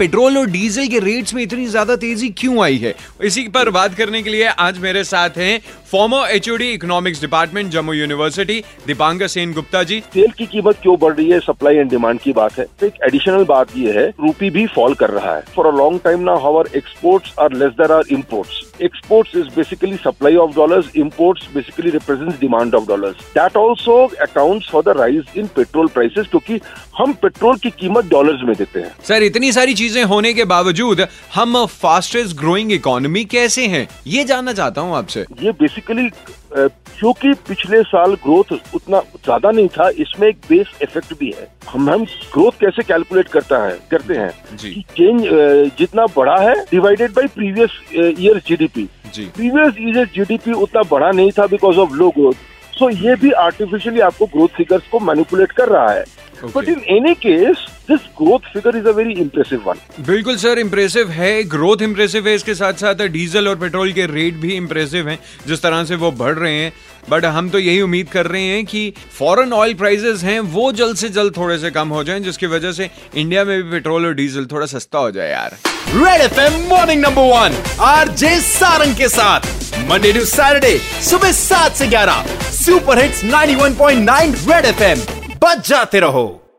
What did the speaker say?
Petrol और diesel के rates में इतनी ज़्यादा तेज़ी क्यों आई है? इसी पर बात करने के लिए आज मेरे साथ हैं former HOD economics department Jammu university Dipankar Sen Gupta ji. तेल की कीमत क्यों बढ़ रही है? सप्लाई एंड डिमांड की बात है। तो एक एडिशनल बात यह है रूपी भी फॉल कर रहा है। For a long time now however exports are less there are imports exports is basically supply of dollars imports basically represents demand of dollars. That also accounts for the rise in petrol prices क्योंकि हम petrol की कीमत dollars में देते हैं। Sir इतनी सारी चीज़ें होने के बावजूद हम फास्टेस्ट ग्रोइंग इकोनॉमी कैसे हैं? ये जानना चाहता हूँ आपसे। ये बेसिकली क्योंकि पिछले साल ग्रोथ उतना ज़्यादा नहीं था इसमें एक बेस इफ़ेक्ट भी है। हम हम ग्रोथ कैसे कैलकुलेट करता है करते हैं? कि चेंज जितना बड़ा है divided by previous year GDP. Previous year GDP उतना बड़ा नहीं था because of low growth so ये भी आर्टिफिशियली आपको ग्रोथ फिगर्स को मैनिपुलेट कर रहा है। But in any case this growth figure is a very impressive one बिल्कुल सर इम्प्रेसिव है ग्रोथ इम्प्रेसिव है इसके साथ साथ डीजल और पेट्रोल के रेट भी इम्प्रेसिव हैं जिस तरह से वो बढ़ रहे हैं। बट हम तो यही उम्मीद कर रहे हैं कि फॉरेन ऑयल प्राइसेस हैं वो जल्द से जल्द थोड़े से कम हो जाएँ जिसकी वजह से इंडिया में भी पेट्रोल और डीजल थोड़ा सस्ता हो जाए यार। Red FM morning number one R J Sarang के साथ। मंडे टू सैटरडे सुबह सात से ग्यारह। Super hits 91.9 Red FM. बच जाते रहो।